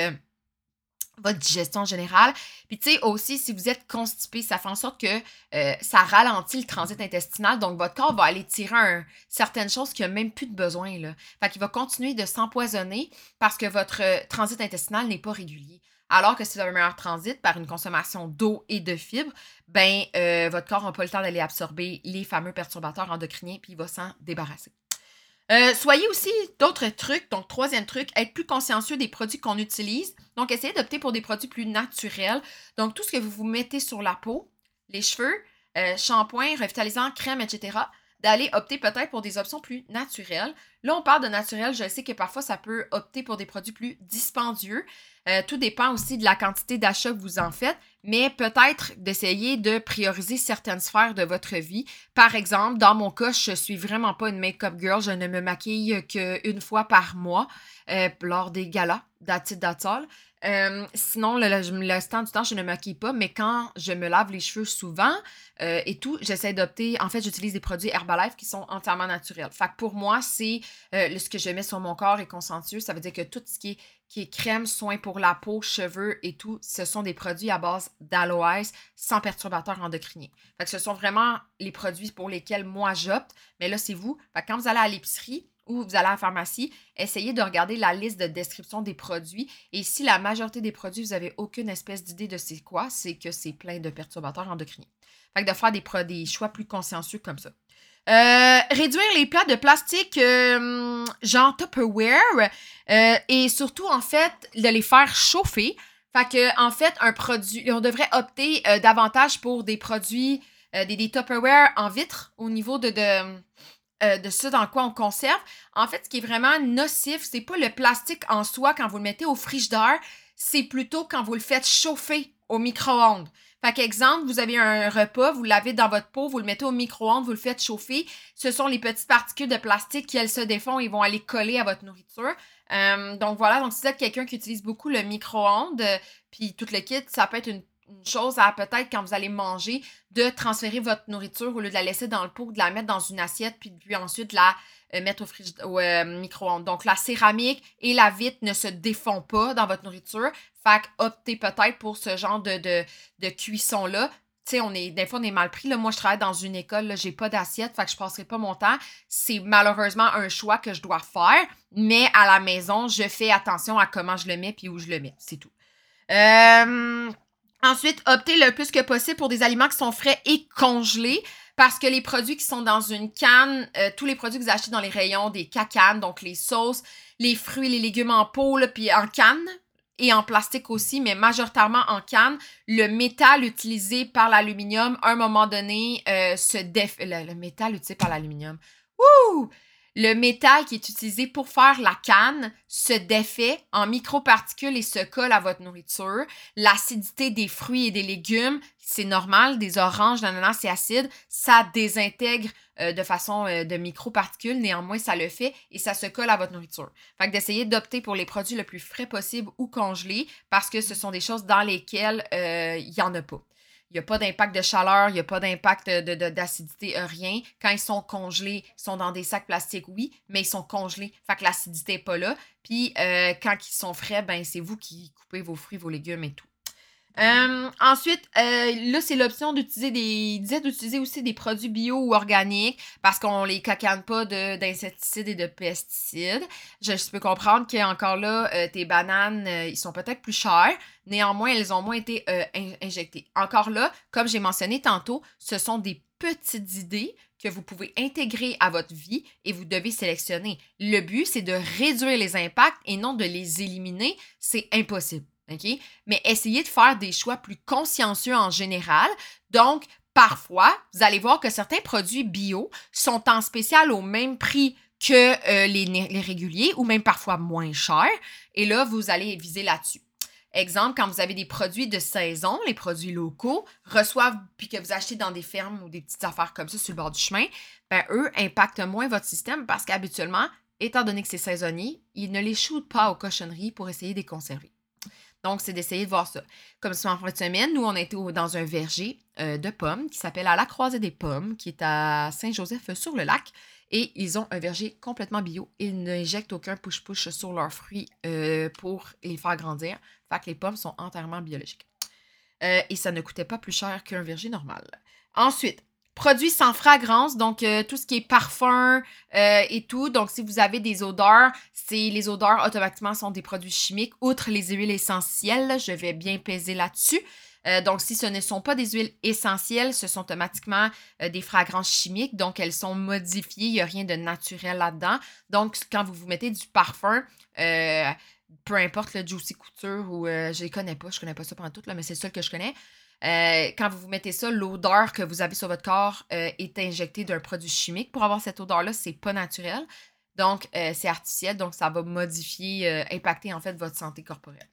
votre digestion générale. Puis, tu sais, aussi, si vous êtes constipé, ça fait en sorte que euh, ça ralentit le transit intestinal. Donc, votre corps va aller tirer certaines choses qui n'a même plus de besoin. Là. Fait qu'il va continuer de s'empoisonner parce que votre transit intestinal n'est pas régulier. Alors que si vous avez un meilleur transit par une consommation d'eau et de fibres, ben, euh, votre corps n'a pas le temps d'aller absorber les fameux perturbateurs endocriniens, puis il va s'en débarrasser. Euh, soyez aussi d'autres trucs. Donc, troisième truc, être plus consciencieux des produits qu'on utilise. Donc, essayez d'opter pour des produits plus naturels. Donc, tout ce que vous vous mettez sur la peau, les cheveux, euh, shampoing, revitalisant, crème, etc., d'aller opter peut-être pour des options plus naturelles. Là, on parle de naturel. Je sais que parfois, ça peut opter pour des produits plus dispendieux. Euh, tout dépend aussi de la quantité d'achats que vous en faites, mais peut-être d'essayer de prioriser certaines sphères de votre vie. Par exemple, dans mon cas, je suis vraiment pas une make-up girl. Je ne me maquille qu'une fois par mois euh, lors des galas d'Atit euh, sinon, le, le, restant du temps, je ne me maquille pas, mais quand je me lave les cheveux souvent et tout, j'essaie d'opter. En fait, j'utilise des produits Herbalife qui sont entièrement naturels. Fait pour moi, c'est ce que je mets sur mon corps est conscientieux. Ça veut dire que tout ce qui est, qui est crème, soins pour la peau, cheveux et tout, ce sont des produits à base d'aloès sans perturbateurs endocriniens. Fait ce sont vraiment les produits pour lesquels moi j'opte. Mais là, c'est vous. Quand vous allez à l'épicerie, ou vous allez à la pharmacie, essayez de regarder la liste de description des produits. Et si la majorité des produits, vous n'avez aucune espèce d'idée de c'est quoi, c'est que c'est plein de perturbateurs endocriniens. Fait que de faire des choix plus consciencieux comme ça. Euh, réduire les plats de plastique euh, genre Tupperware euh, et surtout en fait de les faire chauffer. Fait que en fait un produit, on devrait opter davantage pour des produits, des, Tupperware en vitre au niveau de ce dans quoi on conserve. En fait, ce qui est vraiment nocif, c'est pas le plastique en soi quand vous le mettez au frigidaire, c'est plutôt quand vous le faites chauffer au micro-ondes. Fait qu'exemple, vous avez un repas, vous l'avez dans votre pot, vous le mettez au micro-ondes, vous le faites chauffer. Ce sont les petites particules de plastique qui, elles, se défont et vont aller coller à votre nourriture. Euh, donc voilà, donc si vous êtes quelqu'un qui utilise beaucoup le micro-ondes, euh, puis tout le kit, ça peut être une une chose à peut-être quand vous allez manger, de transférer votre nourriture au lieu de la laisser dans le pot, de la mettre dans une assiette, puis, puis ensuite la euh, mettre au, au euh, micro-ondes. Donc, la céramique et la vitre ne se défont pas dans votre nourriture. Fait optez peut-être pour ce genre de, cuisson-là. Tu sais, on est, des fois, on est mal pris. Là. Moi, je travaille dans une école, j'ai pas d'assiette, fait que je passerai pas mon temps. C'est malheureusement un choix que je dois faire, mais à la maison, je fais attention à comment je le mets puis où je le mets. C'est tout. Euh, Ensuite, optez le plus que possible pour des aliments qui sont frais et congelés parce que les produits qui sont dans une canne, euh, tous les produits que vous achetez dans les rayons des cacanes, donc les sauces, les fruits, les légumes en pot, puis en canne et en plastique aussi, mais majoritairement en canne, le métal utilisé par l'aluminium, à un moment donné, euh, se défait. Le, le, métal utilisé par l'aluminium. Wouh! Le métal qui est utilisé pour faire la canne se défait en microparticules et se colle à votre nourriture. L'acidité des fruits et des légumes, c'est normal, des oranges, l'ananas, c'est acide, ça désintègre euh, de façon euh, de microparticules, néanmoins ça le fait et ça se colle à votre nourriture. Fait que d'essayer d'opter pour les produits le plus frais possible ou congelés parce que ce sont des choses dans lesquelles euh, il n'y en a pas. Il n'y a pas d'impact de chaleur, il n'y a pas d'impact d'acidité, de, euh, rien. Quand ils sont congelés, ils sont dans des sacs plastiques, oui, mais ils sont congelés. Fait que l'acidité n'est pas là. Puis euh, quand ils sont frais, ben c'est vous qui coupez vos fruits, vos légumes et tout. Euh, ensuite, là, c'est l'option d'utiliser des. disait d'utiliser aussi des produits bio ou organiques parce qu'on les cacane pas d'insecticides et de pesticides. Je, peux comprendre qu'encore là, tes bananes, ils sont peut-être plus chers. Néanmoins, elles ont moins été injectées. Encore là, comme j'ai mentionné tantôt, ce sont des petites idées que vous pouvez intégrer à votre vie et vous devez sélectionner. Le but, c'est de réduire les impacts et non de les éliminer. C'est impossible. Mais essayez de faire des choix plus consciencieux en général. Donc, parfois, vous allez voir que certains produits bio sont en spécial au même prix que euh, les, réguliers ou même parfois moins chers. Et là, vous allez viser là-dessus. Exemple, quand vous avez des produits de saison, les produits locaux, reçoivent, puis que vous achetez dans des fermes ou des petites affaires comme ça sur le bord du chemin, ben eux impactent moins votre système parce qu'habituellement, étant donné que c'est saisonnier, ils ne les shootent pas aux cochonneries pour essayer de les conserver. Donc, c'est d'essayer de voir ça. Comme ça, en fin de semaine, nous, on été dans un verger euh, de pommes qui s'appelle À la Croisée des Pommes, qui est à Saint-Joseph-sur-le-Lac. Et ils ont un verger complètement bio. Ils n'injectent aucun push-push sur leurs fruits euh, pour les faire grandir. Fait que les pommes sont entièrement biologiques. Euh, et ça ne coûtait pas plus cher qu'un verger normal. Ensuite, Produits sans fragrance, donc euh, tout ce qui est parfum et tout. Donc, si vous avez des odeurs, c'est les odeurs automatiquement sont des produits chimiques, outre les huiles essentielles. Je vais bien peser là-dessus. Euh, donc, si ce ne sont pas des huiles essentielles, ce sont automatiquement des fragrances chimiques. Donc, elles sont modifiées. Il n'y a rien de naturel là-dedans. Donc, quand vous vous mettez du parfum, peu importe le Juicy Couture ou je les connais pas, je connais pas ça pendant tout, là, mais c'est le seul que je connais. Euh, quand vous vous mettez ça, l'odeur que vous avez sur votre corps euh, est injectée d'un produit chimique. Pour avoir cette odeur-là, c'est pas naturel. Donc, euh, c'est artificiel, donc ça va modifier, impacter en fait votre santé corporelle.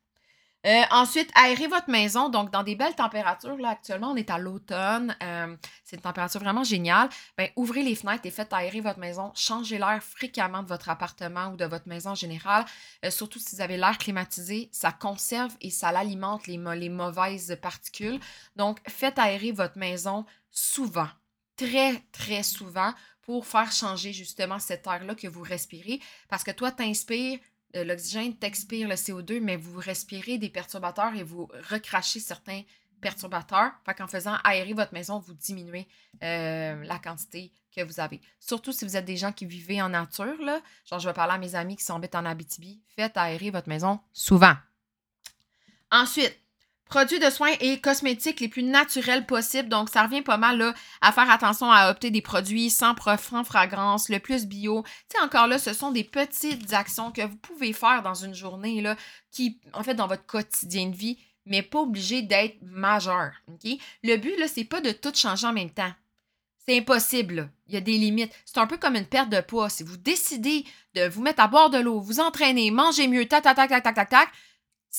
Euh, ensuite, aérer votre maison. Donc, dans des belles températures, là, actuellement, on est à l'automne. Euh, c'est une température vraiment géniale. Ben, ouvrez les fenêtres et faites aérer votre maison. Changez l'air fréquemment de votre appartement ou de votre maison en général. Euh, surtout si vous avez l'air climatisé, ça conserve et ça l'alimente les, mauvaises particules. Donc, faites aérer votre maison souvent. Très, très souvent pour faire changer justement cet air-là que vous respirez. Parce que toi, t'inspires l'oxygène t'expire le CO2, mais vous respirez des perturbateurs et vous recrachez certains perturbateurs. Fait qu'en faisant aérer votre maison, vous diminuez euh, la quantité que vous avez. Surtout si vous êtes des gens qui vivent en nature, là. Genre, je vais parler à mes amis qui sont en Abitibi. Faites aérer votre maison souvent. Ensuite, Produits de soins et cosmétiques les plus naturels possibles. Donc, ça revient pas mal à faire attention à opter des produits sans profond fragrance, le plus bio. Tu sais, encore là, ce sont des petites actions que vous pouvez faire dans une journée, qui, en fait, dans votre quotidien de vie, mais pas obligé d'être majeur. OK? Le but, là, c'est pas de tout changer en même temps. C'est impossible. Il y a des limites. C'est un peu comme une perte de poids. Si vous décidez de vous mettre à boire de l'eau, vous entraîner, manger mieux, tac, tac, tac, tac, tac, tac, tac,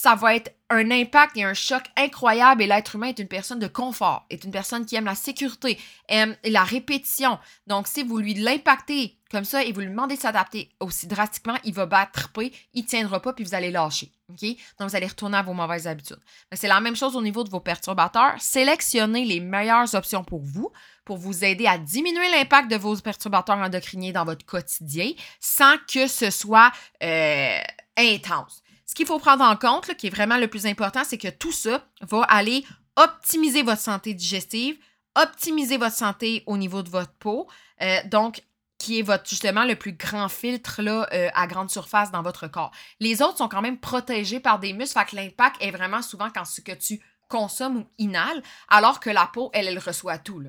ça va être un impact et un choc incroyable. Et l'être humain est une personne de confort, est une personne qui aime la sécurité, aime la répétition. Donc, si vous lui l'impactez comme ça et vous lui demandez de s'adapter aussi drastiquement, il va battre, il tiendra pas, puis vous allez lâcher. Donc, vous allez retourner à vos mauvaises habitudes. Mais c'est la même chose au niveau de vos perturbateurs. Sélectionnez les meilleures options pour vous, pour vous aider à diminuer l'impact de vos perturbateurs endocriniens dans votre quotidien sans que ce soit euh, intense. Ce qu'il faut prendre en compte, qui est vraiment le plus important, c'est que tout ça va aller optimiser votre santé digestive, optimiser votre santé au niveau de votre peau. Euh, donc, qui est votre, justement le plus grand filtre là, euh, à grande surface dans votre corps. Les autres sont quand même protégés par des muscles, que l'impact est vraiment souvent quand ce que tu consommes ou inhales, alors que la peau, elle, elle reçoit tout.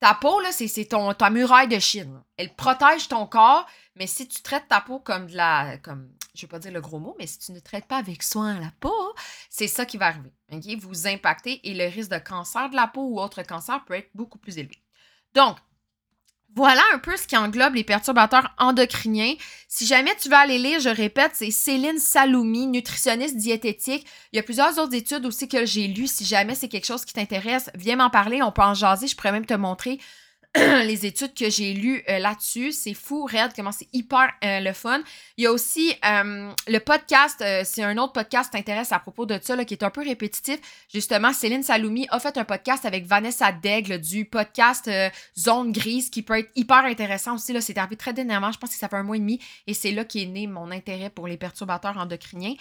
Ta peau, là, c'est, ta muraille de Chine. Elle protège ton corps, mais si tu traites ta peau comme de la. Comme, je vais pas dire le gros mot, mais si tu ne traites pas avec soin la peau, c'est ça qui va arriver. Vous impactez et le risque de cancer de la peau ou autre cancer peut être beaucoup plus élevé. Donc, voilà un peu ce qui englobe les perturbateurs endocriniens. Si jamais tu veux aller lire, je répète, c'est Céline Saloumi, nutritionniste diététique. Il y a plusieurs autres études aussi que j'ai lues. Si jamais c'est quelque chose qui t'intéresse, viens m'en parler. On peut en jaser. Je pourrais même te montrer les études que j'ai lues euh, là-dessus. C'est fou, Red, comment c'est hyper euh, le fun. Il y a aussi euh, le podcast, c'est un autre podcast t'intéresse à propos de ça, qui est un peu répétitif. Justement, Céline Saloumi a fait un podcast avec Vanessa Daigle du podcast Zone Grise qui peut être hyper intéressant aussi. C'est arrivé très dernièrement, je pense que ça fait un mois et demi, et c'est là qu'est né mon intérêt pour les perturbateurs endocriniens.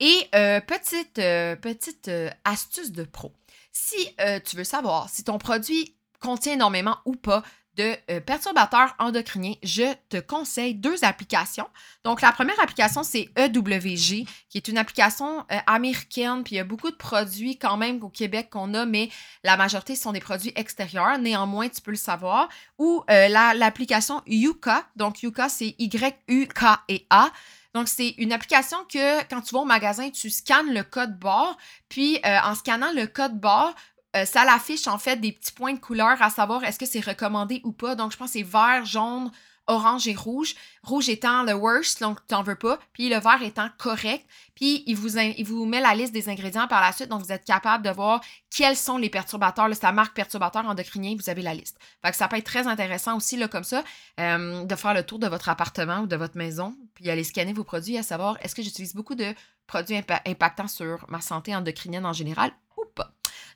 Et petite, petite astuce de pro. Si tu veux savoir si ton produit contient énormément ou pas de euh, perturbateurs endocriniens, je te conseille deux applications. Donc, la première application, c'est EWG, qui est une application euh, américaine, puis il y a beaucoup de produits quand même au Québec qu'on a, mais la majorité sont des produits extérieurs. Néanmoins, tu peux le savoir. Ou euh, l'application Yuka. Donc, Yuka, c'est Y-U-K-E-A. Donc, c'est une application que quand tu vas au magasin, tu scannes le code barre, puis en scannant le code barre, euh, ça l'affiche en fait des petits points de couleur à savoir est-ce que c'est recommandé ou pas. Donc, je pense que c'est vert, jaune, orange et rouge. Rouge étant le worst, donc tu n'en veux pas. Puis le vert étant correct. Puis il vous, met la liste des ingrédients par la suite. Donc vous êtes capable de voir quels sont les perturbateurs. C'est la marque perturbateur endocrinien, vous avez la liste. Fait que ça peut être très intéressant aussi, là, comme ça, euh, de faire le tour de votre appartement ou de votre maison. Puis aller scanner vos produits à savoir est-ce que j'utilise beaucoup de produits impactants sur ma santé endocrinienne en général ou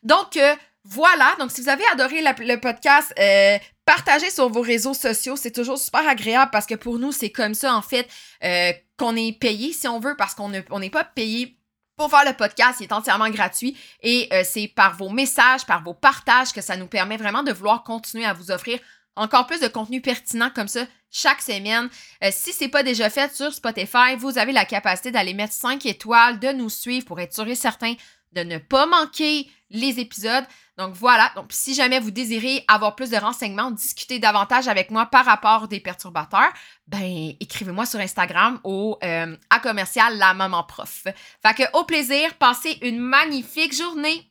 Donc, euh, voilà. Donc, si vous avez adoré le podcast, euh, partagez sur vos réseaux sociaux. C'est toujours super agréable parce que pour nous, c'est comme ça, en fait, euh, qu'on est payé, si on veut, parce qu'on n'est pas payé pour faire le podcast, il est entièrement gratuit et c'est par vos messages, par vos partages que ça nous permet vraiment de vouloir continuer à vous offrir encore plus de contenu pertinent comme ça chaque semaine. Si ce n'est pas déjà fait sur Spotify, vous avez la capacité d'aller mettre 5 étoiles, de nous suivre pour être sûr et certain de ne pas manquer les épisodes. Donc voilà, donc si jamais vous désirez avoir plus de renseignements, discuter davantage avec moi par rapport des perturbateurs, ben écrivez-moi sur Instagram au euh, à commercial la maman prof. Fait que au plaisir, passez une magnifique journée.